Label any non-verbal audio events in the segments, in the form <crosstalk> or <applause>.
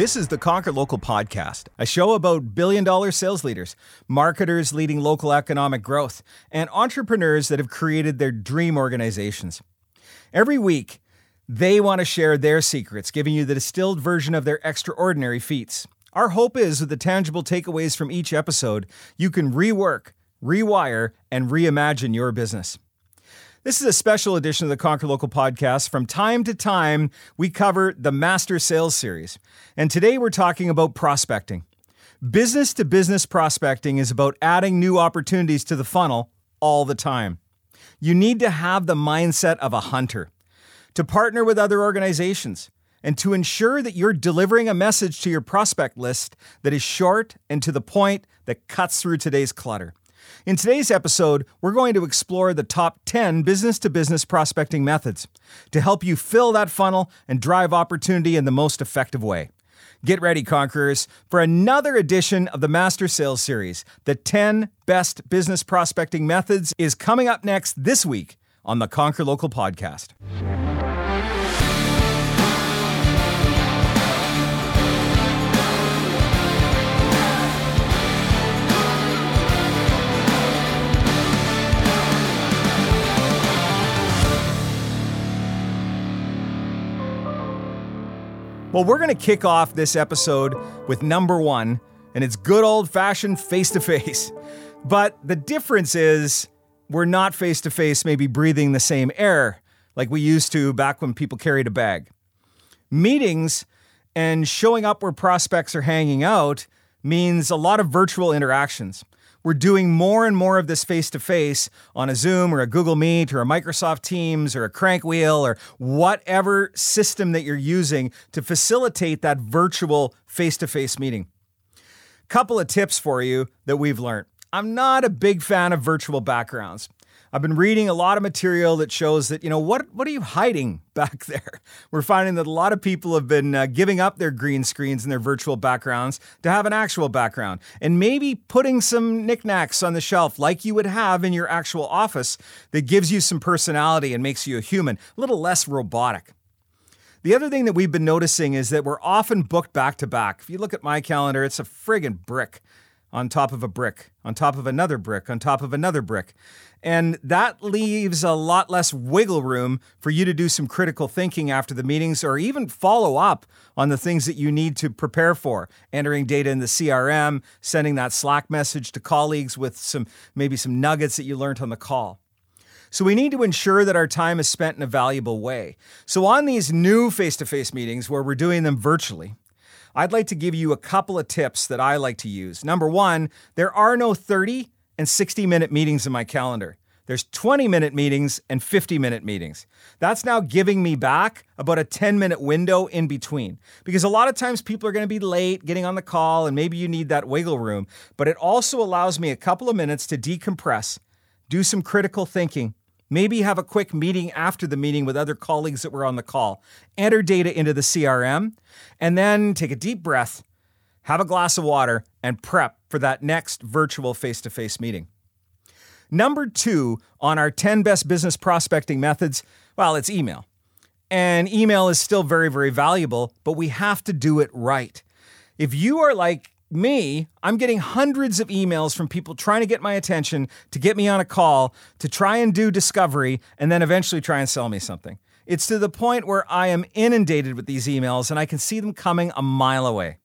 This is the Conquer Local podcast, a show about billion dollar sales leaders, marketers leading local economic growth, and entrepreneurs that have created their dream organizations. Every week, they want to share their secrets, giving you the distilled version of their extraordinary feats. Our hope is with the tangible takeaways from each episode, you can rework, rewire, and reimagine your business. This is a special edition of the Conquer Local podcast. From time to time, we cover the Master Sales Series. And today we're talking about prospecting. Business to business prospecting is about adding new opportunities to the funnel all the time. You need to have the mindset of a hunter, to partner with other organizations, and to ensure that you're delivering a message to your prospect list that is short and to the point that cuts through today's clutter. In today's episode, we're going to explore the top 10 business to business prospecting methods to help you fill that funnel and drive opportunity in the most effective way. Get ready, Conquerors, for another edition of the Master Sales Series. The 10 Best Business Prospecting Methods is coming up next this week on the Conquer Local podcast. Well, we're going to kick off this episode with number one, and it's good old fashioned face to face. But the difference is we're not face to face, maybe breathing the same air like we used to back when people carried a bag. Meetings and showing up where prospects are hanging out means a lot of virtual interactions. We're doing more and more of this face to face on a Zoom or a Google Meet or a Microsoft Teams or a Crankwheel or whatever system that you're using to facilitate that virtual face to face meeting. Couple of tips for you that we've learned. I'm not a big fan of virtual backgrounds. I've been reading a lot of material that shows that, you know, what, what are you hiding <laughs> back there? We're finding that a lot of people have been uh, giving up their green screens and their virtual backgrounds to have an actual background and maybe putting some knickknacks on the shelf like you would have in your actual office that gives you some personality and makes you a human, a little less robotic. The other thing that we've been noticing is that we're often booked back to back. If you look at my calendar, it's a friggin' brick on top of a brick, on top of another brick, on top of another brick. And that leaves a lot less wiggle room for you to do some critical thinking after the meetings or even follow up on the things that you need to prepare for. Entering data in the CRM, sending that Slack message to colleagues with some maybe some nuggets that you learned on the call. So we need to ensure that our time is spent in a valuable way. So on these new face-to-face meetings where we're doing them virtually, I'd like to give you a couple of tips that I like to use. Number one, there are no 30 and 60 minute meetings in my calendar. There's 20 minute meetings and 50 minute meetings. That's now giving me back about a 10 minute window in between. Because a lot of times people are going to be late getting on the call and maybe you need that wiggle room. But it also allows me a couple of minutes to decompress, do some critical thinking, Maybe have a quick meeting after the meeting with other colleagues that were on the call. Enter data into the CRM, and then take a deep breath, have a glass of water, and prep for that next virtual face to face meeting. Number two on our 10 best business prospecting methods, well, it's email. And email is still very, very valuable, but we have to do it right. If you are like me, I'm getting hundreds of emails from people trying to get my attention, to get me on a call, to try and do discovery, and then eventually try and sell me something. It's to the point where I am inundated with these emails and I can see them coming a mile away.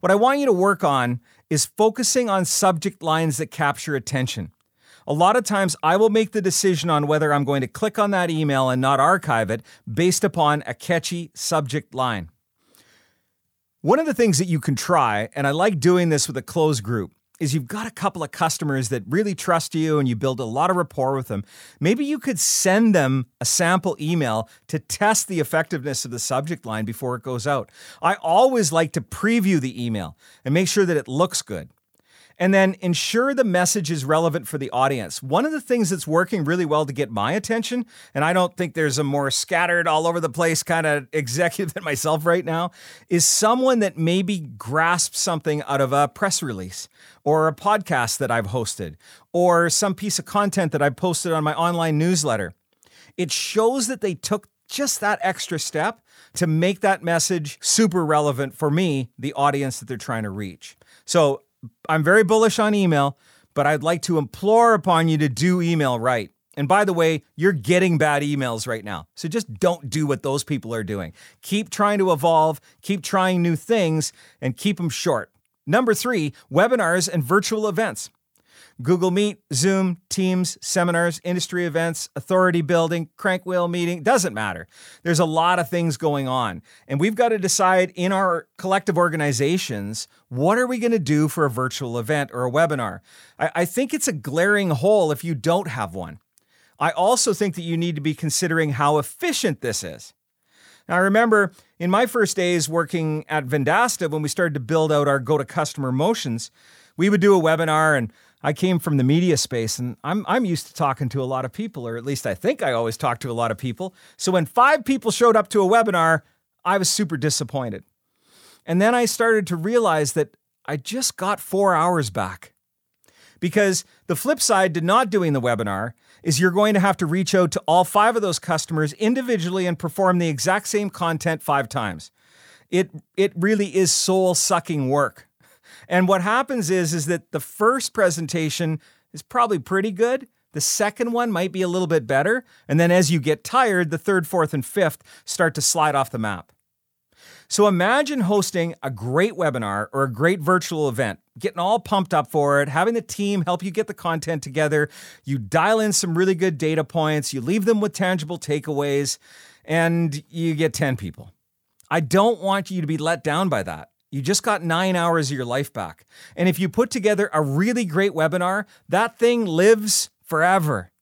What I want you to work on is focusing on subject lines that capture attention. A lot of times I will make the decision on whether I'm going to click on that email and not archive it based upon a catchy subject line. One of the things that you can try, and I like doing this with a closed group, is you've got a couple of customers that really trust you and you build a lot of rapport with them. Maybe you could send them a sample email to test the effectiveness of the subject line before it goes out. I always like to preview the email and make sure that it looks good. And then ensure the message is relevant for the audience. One of the things that's working really well to get my attention, and I don't think there's a more scattered, all over the place kind of executive <laughs> than myself right now, is someone that maybe grasps something out of a press release or a podcast that I've hosted or some piece of content that I've posted on my online newsletter. It shows that they took just that extra step to make that message super relevant for me, the audience that they're trying to reach. So I'm very bullish on email, but I'd like to implore upon you to do email right. And by the way, you're getting bad emails right now. So just don't do what those people are doing. Keep trying to evolve, keep trying new things, and keep them short. Number three, webinars and virtual events. Google Meet, Zoom, Teams, seminars, industry events, authority building, crankwheel meeting, doesn't matter. There's a lot of things going on. And we've got to decide in our collective organizations what are we going to do for a virtual event or a webinar? I, I think it's a glaring hole if you don't have one. I also think that you need to be considering how efficient this is. Now, I remember in my first days working at Vendasta when we started to build out our go to customer motions, we would do a webinar and I came from the media space and I'm, I'm used to talking to a lot of people, or at least I think I always talk to a lot of people. So when five people showed up to a webinar, I was super disappointed. And then I started to realize that I just got four hours back. Because the flip side to not doing the webinar is you're going to have to reach out to all five of those customers individually and perform the exact same content five times. It, it really is soul sucking work. And what happens is, is that the first presentation is probably pretty good. The second one might be a little bit better. And then as you get tired, the third, fourth, and fifth start to slide off the map. So imagine hosting a great webinar or a great virtual event, getting all pumped up for it, having the team help you get the content together. You dial in some really good data points, you leave them with tangible takeaways, and you get 10 people. I don't want you to be let down by that. You just got nine hours of your life back. And if you put together a really great webinar, that thing lives forever.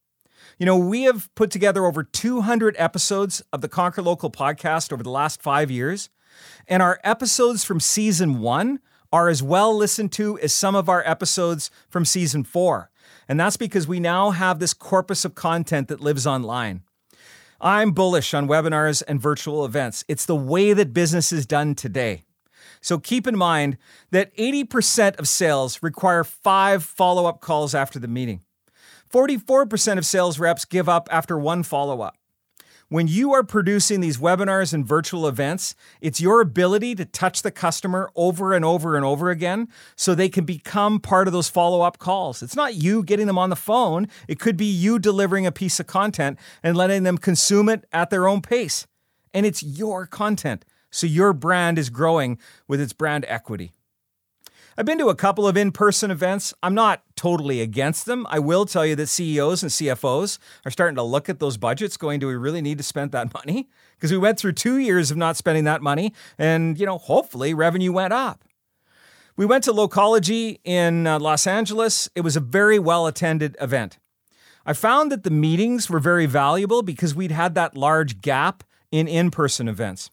You know, we have put together over 200 episodes of the Conquer Local podcast over the last five years. And our episodes from season one are as well listened to as some of our episodes from season four. And that's because we now have this corpus of content that lives online. I'm bullish on webinars and virtual events. It's the way that business is done today. So keep in mind that 80% of sales require five follow up calls after the meeting. 44% of sales reps give up after one follow up. When you are producing these webinars and virtual events, it's your ability to touch the customer over and over and over again so they can become part of those follow up calls. It's not you getting them on the phone, it could be you delivering a piece of content and letting them consume it at their own pace. And it's your content, so your brand is growing with its brand equity. I've been to a couple of in person events. I'm not totally against them. I will tell you that CEOs and CFOs are starting to look at those budgets, going, do we really need to spend that money? Because we went through two years of not spending that money, and, you know, hopefully revenue went up. We went to Localogy in uh, Los Angeles. It was a very well attended event. I found that the meetings were very valuable because we'd had that large gap in in person events.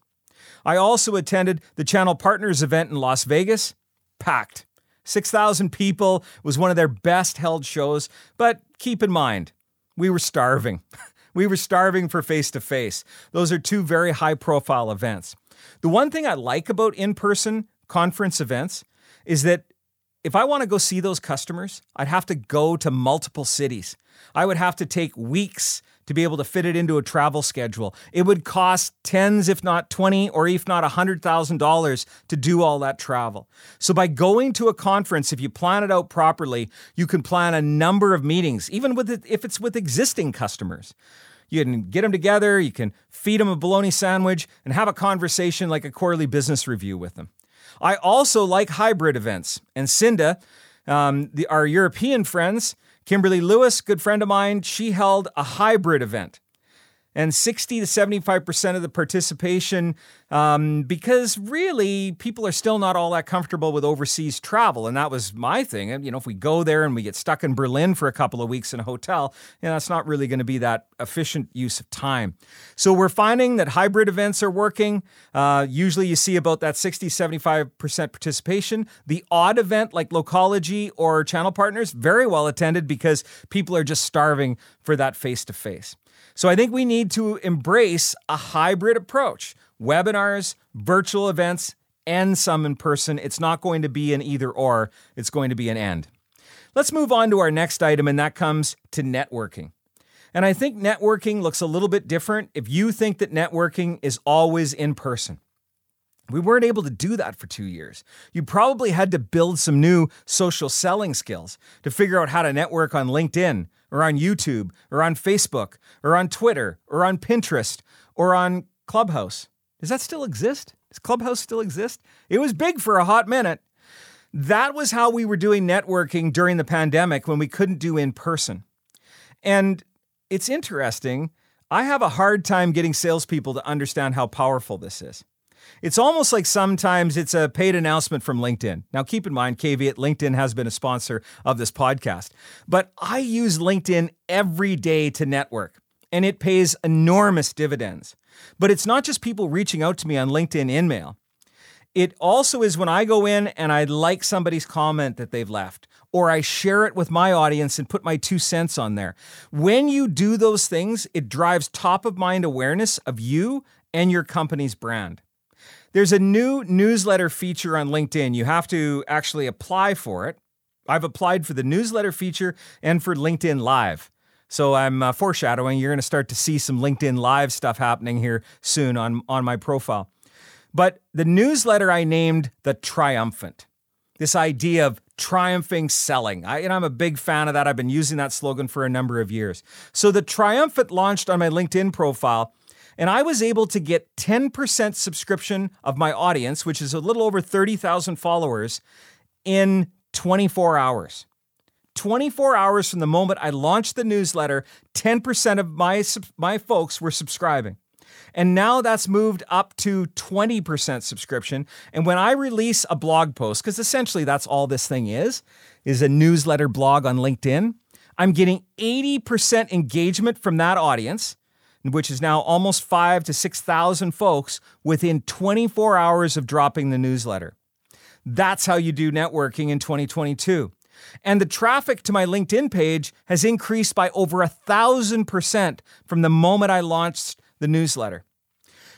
I also attended the Channel Partners event in Las Vegas packed. 6,000 people was one of their best held shows, but keep in mind, we were starving. <laughs> we were starving for face to face. Those are two very high profile events. The one thing I like about in person conference events is that if I want to go see those customers, I'd have to go to multiple cities. I would have to take weeks to be able to fit it into a travel schedule. It would cost tens, if not 20, or if not $100,000 to do all that travel. So by going to a conference, if you plan it out properly, you can plan a number of meetings, even with it, if it's with existing customers. You can get them together, you can feed them a bologna sandwich, and have a conversation like a quarterly business review with them. I also like hybrid events, and Cinda, um, the, our European friends, Kimberly Lewis, good friend of mine, she held a hybrid event. And 60 to 75% of the participation um, because really people are still not all that comfortable with overseas travel. And that was my thing. You know, if we go there and we get stuck in Berlin for a couple of weeks in a hotel, you know, that's not really going to be that efficient use of time. So we're finding that hybrid events are working. Uh, usually you see about that 60, 75% participation. The odd event like Localogy or Channel Partners, very well attended because people are just starving for that face to face. So I think we need to embrace a hybrid approach webinars, virtual events, and some in person. It's not going to be an either or, it's going to be an and. Let's move on to our next item, and that comes to networking. And I think networking looks a little bit different if you think that networking is always in person. We weren't able to do that for two years. You probably had to build some new social selling skills to figure out how to network on LinkedIn or on YouTube or on Facebook or on Twitter or on Pinterest or on Clubhouse. Does that still exist? Does Clubhouse still exist? It was big for a hot minute. That was how we were doing networking during the pandemic when we couldn't do in person. And it's interesting. I have a hard time getting salespeople to understand how powerful this is. It's almost like sometimes it's a paid announcement from LinkedIn. Now, keep in mind, caveat LinkedIn has been a sponsor of this podcast, but I use LinkedIn every day to network, and it pays enormous dividends. But it's not just people reaching out to me on LinkedIn InMail. It also is when I go in and I like somebody's comment that they've left, or I share it with my audience and put my two cents on there. When you do those things, it drives top of mind awareness of you and your company's brand. There's a new newsletter feature on LinkedIn. You have to actually apply for it. I've applied for the newsletter feature and for LinkedIn Live. So I'm uh, foreshadowing you're going to start to see some LinkedIn Live stuff happening here soon on, on my profile. But the newsletter I named the Triumphant. This idea of triumphing selling. I, and I'm a big fan of that. I've been using that slogan for a number of years. So the Triumphant launched on my LinkedIn profile and I was able to get 10% subscription of my audience, which is a little over 30,000 followers, in 24 hours. 24 hours from the moment I launched the newsletter, 10% of my, my folks were subscribing. And now that's moved up to 20% subscription. And when I release a blog post, because essentially that's all this thing is, is a newsletter blog on LinkedIn, I'm getting 80% engagement from that audience which is now almost five to 6,000 folks within 24 hours of dropping the newsletter. That's how you do networking in 2022. And the traffic to my LinkedIn page has increased by over a thousand percent from the moment I launched the newsletter.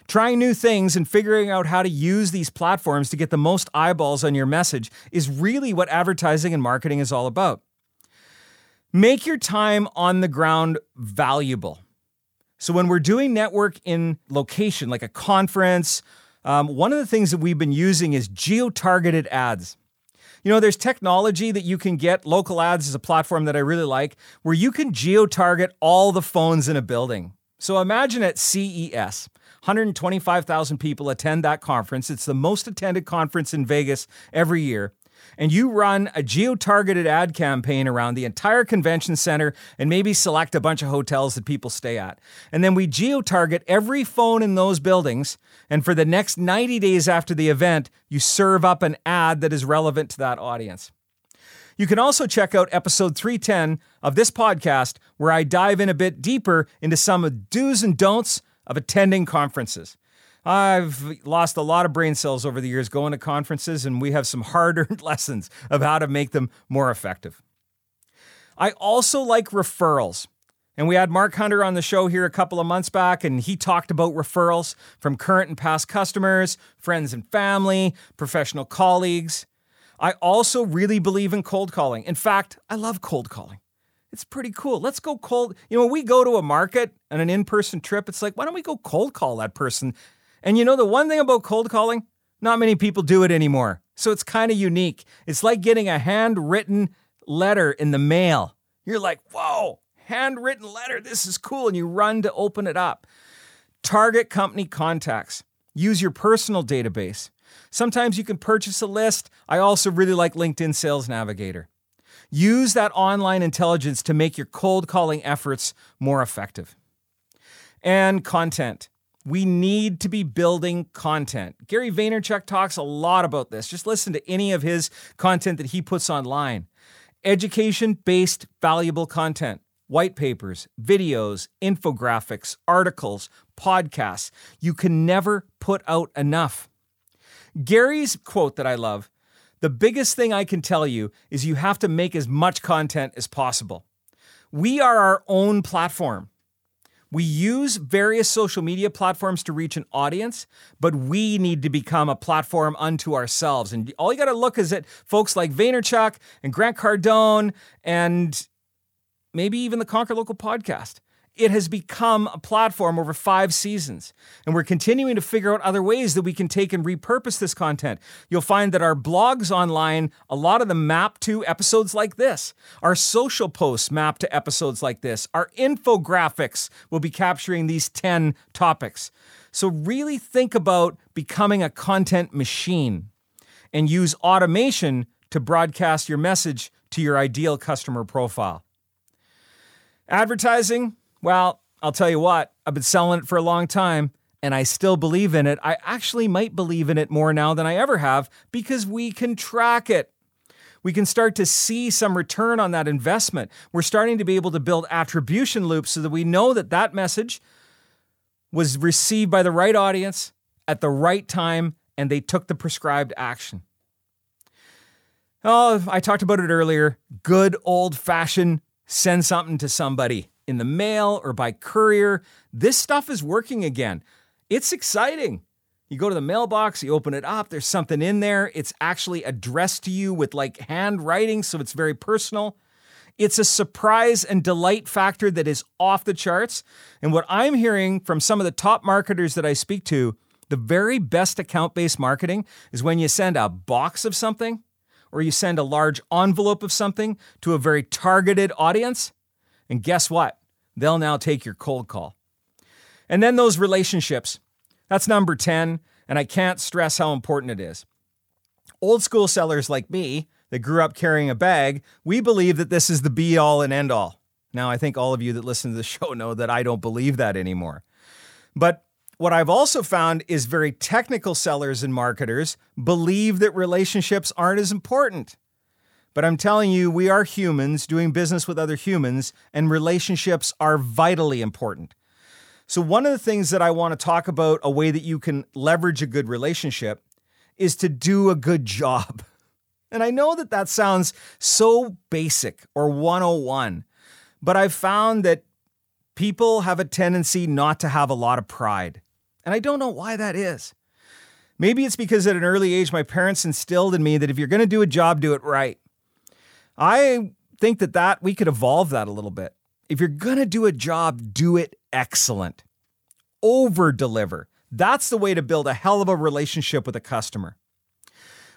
Trying new things and figuring out how to use these platforms to get the most eyeballs on your message is really what advertising and marketing is all about. Make your time on the ground valuable. So when we're doing network in location, like a conference, um, one of the things that we've been using is geo targeted ads. You know, there's technology that you can get. Local Ads is a platform that I really like where you can geo target all the phones in a building. So imagine at CES, 125,000 people attend that conference. It's the most attended conference in Vegas every year and you run a geo targeted ad campaign around the entire convention center and maybe select a bunch of hotels that people stay at. And then we geo target every phone in those buildings. And for the next 90 days after the event, you serve up an ad that is relevant to that audience. You can also check out episode 310 of this podcast, where I dive in a bit deeper into some of the do's and don'ts of attending conferences. I've lost a lot of brain cells over the years going to conferences, and we have some hard earned <laughs> lessons of how to make them more effective. I also like referrals. And we had Mark Hunter on the show here a couple of months back, and he talked about referrals from current and past customers, friends and family, professional colleagues. I also really believe in cold calling. In fact, I love cold calling. It's pretty cool. Let's go cold. You know, when we go to a market and an in person trip, it's like, why don't we go cold call that person and you know the one thing about cold calling? Not many people do it anymore. So it's kind of unique. It's like getting a handwritten letter in the mail. You're like, whoa, handwritten letter. This is cool. And you run to open it up. Target company contacts. Use your personal database. Sometimes you can purchase a list. I also really like LinkedIn Sales Navigator. Use that online intelligence to make your cold calling efforts more effective. and content. We need to be building content. Gary Vaynerchuk talks a lot about this. Just listen to any of his content that he puts online. Education based, valuable content white papers, videos, infographics, articles, podcasts. You can never put out enough. Gary's quote that I love the biggest thing I can tell you is you have to make as much content as possible. We are our own platform. We use various social media platforms to reach an audience, but we need to become a platform unto ourselves. And all you got to look is at folks like Vaynerchuk and Grant Cardone and maybe even the Conquer Local podcast. It has become a platform over five seasons, and we're continuing to figure out other ways that we can take and repurpose this content. You'll find that our blogs online, a lot of them map to episodes like this. Our social posts map to episodes like this. Our infographics will be capturing these 10 topics. So, really think about becoming a content machine and use automation to broadcast your message to your ideal customer profile. Advertising, well, I'll tell you what, I've been selling it for a long time and I still believe in it. I actually might believe in it more now than I ever have because we can track it. We can start to see some return on that investment. We're starting to be able to build attribution loops so that we know that that message was received by the right audience at the right time and they took the prescribed action. Oh, I talked about it earlier. Good old fashioned send something to somebody in the mail or by courier. This stuff is working again. It's exciting. You go to the mailbox, you open it up, there's something in there. It's actually addressed to you with like handwriting, so it's very personal. It's a surprise and delight factor that is off the charts. And what I'm hearing from some of the top marketers that I speak to, the very best account based marketing is when you send a box of something or you send a large envelope of something to a very targeted audience. And guess what? They'll now take your cold call. And then those relationships. That's number 10, and I can't stress how important it is. Old school sellers like me that grew up carrying a bag, we believe that this is the be all and end all. Now, I think all of you that listen to the <laughs> show know that I don't believe that anymore. But what I've also found is very technical sellers and marketers believe that relationships aren't as important. But I'm telling you, we are humans doing business with other humans, and relationships are vitally important. So, one of the things that I want to talk about, a way that you can leverage a good relationship, is to do a good job. <laughs> And I know that that sounds so basic or 101, but I've found that people have a tendency not to have a lot of pride. And I don't know why that is. Maybe it's because at an early age, my parents instilled in me that if you're going to do a job, do it right. I think that that we could evolve that a little bit. If you're going to do a job, do it excellent. Over deliver. That's the way to build a hell of a relationship with a customer.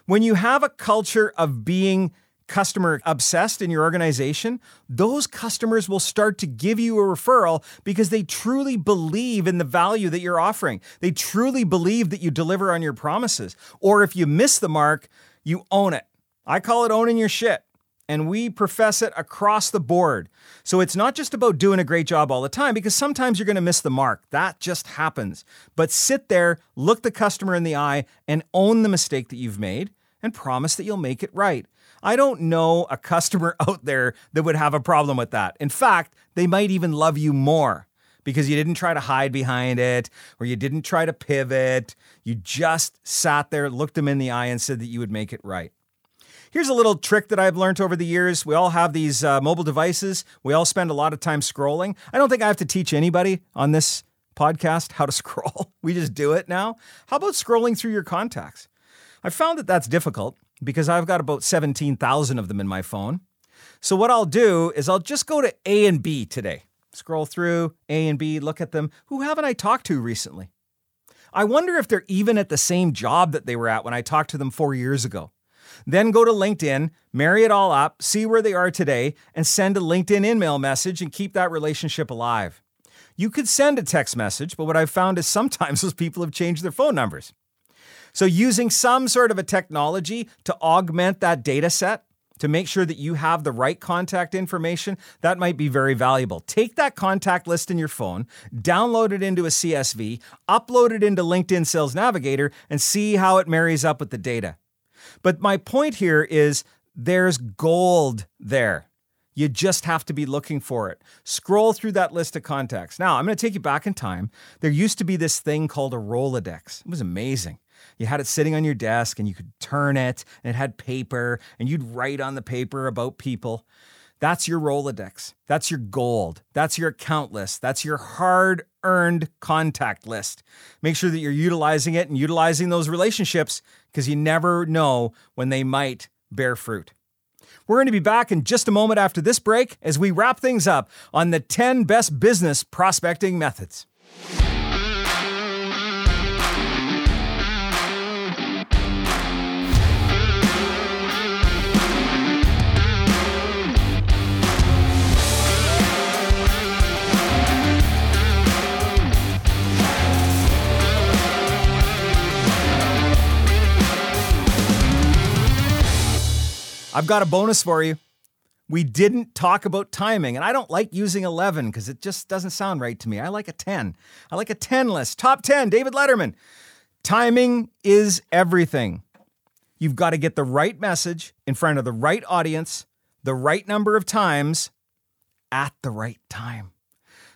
When you have a culture of being customer obsessed in your organization, those customers will start to give you a referral because they truly believe in the value that you're offering. They truly believe that you deliver on your promises. Or if you miss the mark, you own it. I call it owning your shit. And we profess it across the board. So it's not just about doing a great job all the time because sometimes you're going to miss the mark. That just happens. But sit there, look the customer in the eye, and own the mistake that you've made and promise that you'll make it right. I don't know a customer <laughs> out there that would have a problem with that. In fact, they might even love you more because you didn't try to hide behind it or you didn't try to pivot. You just sat there, looked them in the eye, and said that you would make it right. Here's a little trick that I've learned over the years. We all have these uh, mobile devices. We all spend a lot of time scrolling. I don't think I have to teach anybody on this podcast how to <laughs> scroll. We just do it now. How about scrolling through your contacts? I found that that's difficult because I've got about 17,000 of them in my phone. So what I'll do is I'll just go to A and B today. Scroll through A and B, look at them. Who haven't I talked to recently? I wonder if they're even at the same job that they were at when I talked to them four years ago. Then go to LinkedIn, marry it all up, see where they are today, and send a LinkedIn email message and keep that relationship alive. You could send a text message, but what I've found is sometimes <laughs> those people have changed their phone numbers. So, using some sort of a technology to augment that data set, to make sure that you have the right contact information, that might be very valuable. Take that contact list in your phone, download it into a CSV, upload it into LinkedIn Sales Navigator, and see how it marries up with the data. But my point here is there's gold there. You just have to be looking for it. Scroll through that list of contacts. Now, I'm going to take you back in time. There used to be this thing called a Rolodex. It was amazing. You had it sitting on your desk and you could turn it and it had paper and you'd write on the paper about people. That's your Rolodex. That's your gold. That's your account list. That's your hard earned contact list. Make sure that you're utilizing it and utilizing those relationships because you never know when they might bear fruit. We're going to be back in just a moment after this break as we wrap things up on the 10 best business prospecting methods. I've got a bonus for you. We didn't talk about timing, and I don't like using 11 because it just doesn't sound right to me. I like a 10. I like a 10 list. Top 10, David Letterman. Timing is everything. You've got to get the right message in front of the right audience, the right number of times, at the right time.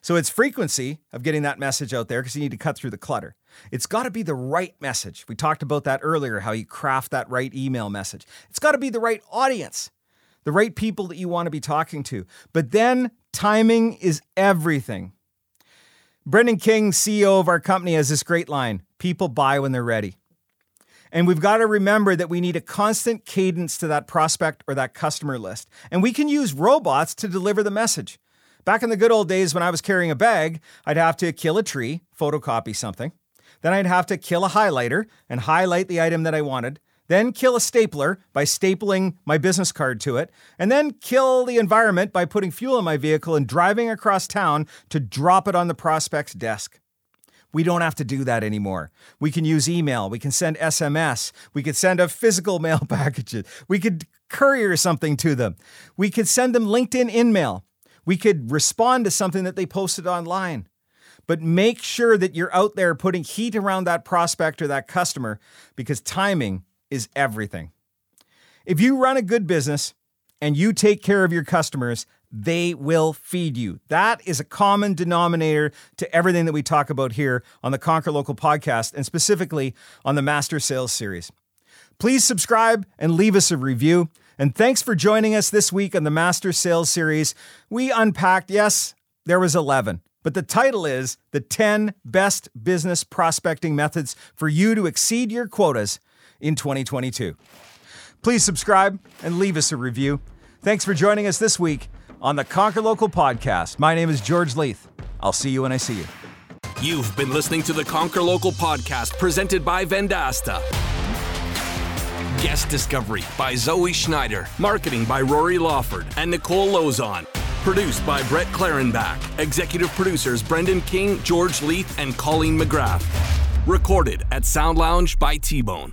So it's frequency of getting that message out there because you need to cut through the clutter. It's got to be the right message. We talked about that earlier, how you craft that right email message. It's got to be the right audience, the right people that you want to be talking to. But then timing is everything. Brendan King, CEO of our company, has this great line people buy when they're ready. And we've got to remember that we need a constant cadence to that prospect or that customer list. And we can use robots to deliver the message. Back in the good old days when I was carrying a bag, I'd have to kill a tree, photocopy something. Then I'd have to kill a highlighter and highlight the item that I wanted. Then kill a stapler by stapling my business card to it. And then kill the environment by putting fuel in my vehicle and driving across town to drop it on the prospect's desk. We don't have to do that anymore. We can use email. We can send SMS. We could send a physical mail <laughs> package. We could courier something to them. We could send them LinkedIn InMail. We could respond to something that they posted online. But make sure that you're out there putting heat around that prospect or that customer because timing is everything. If you run a good business and you take care of your customers, they will feed you. That is a common denominator to everything that we talk about here on the Conquer Local podcast and specifically on the Master Sales Series. Please subscribe and leave us a review. And thanks for joining us this week on the Master Sales Series. We unpacked, yes, there was 11, but the title is The 10 Best Business Prospecting Methods for You to Exceed Your Quotas in 2022. Please subscribe and leave us a review. Thanks for joining us this week on the Conquer Local podcast. My name is George Leith. I'll see you when I see you. You've been listening to the Conquer Local podcast presented by Vendasta. Guest discovery by Zoe Schneider. Marketing by Rory Lawford and Nicole Lozon. Produced by Brett Clarenbach. Executive producers Brendan King, George Leith, and Colleen McGrath. Recorded at Sound Lounge by T Bone.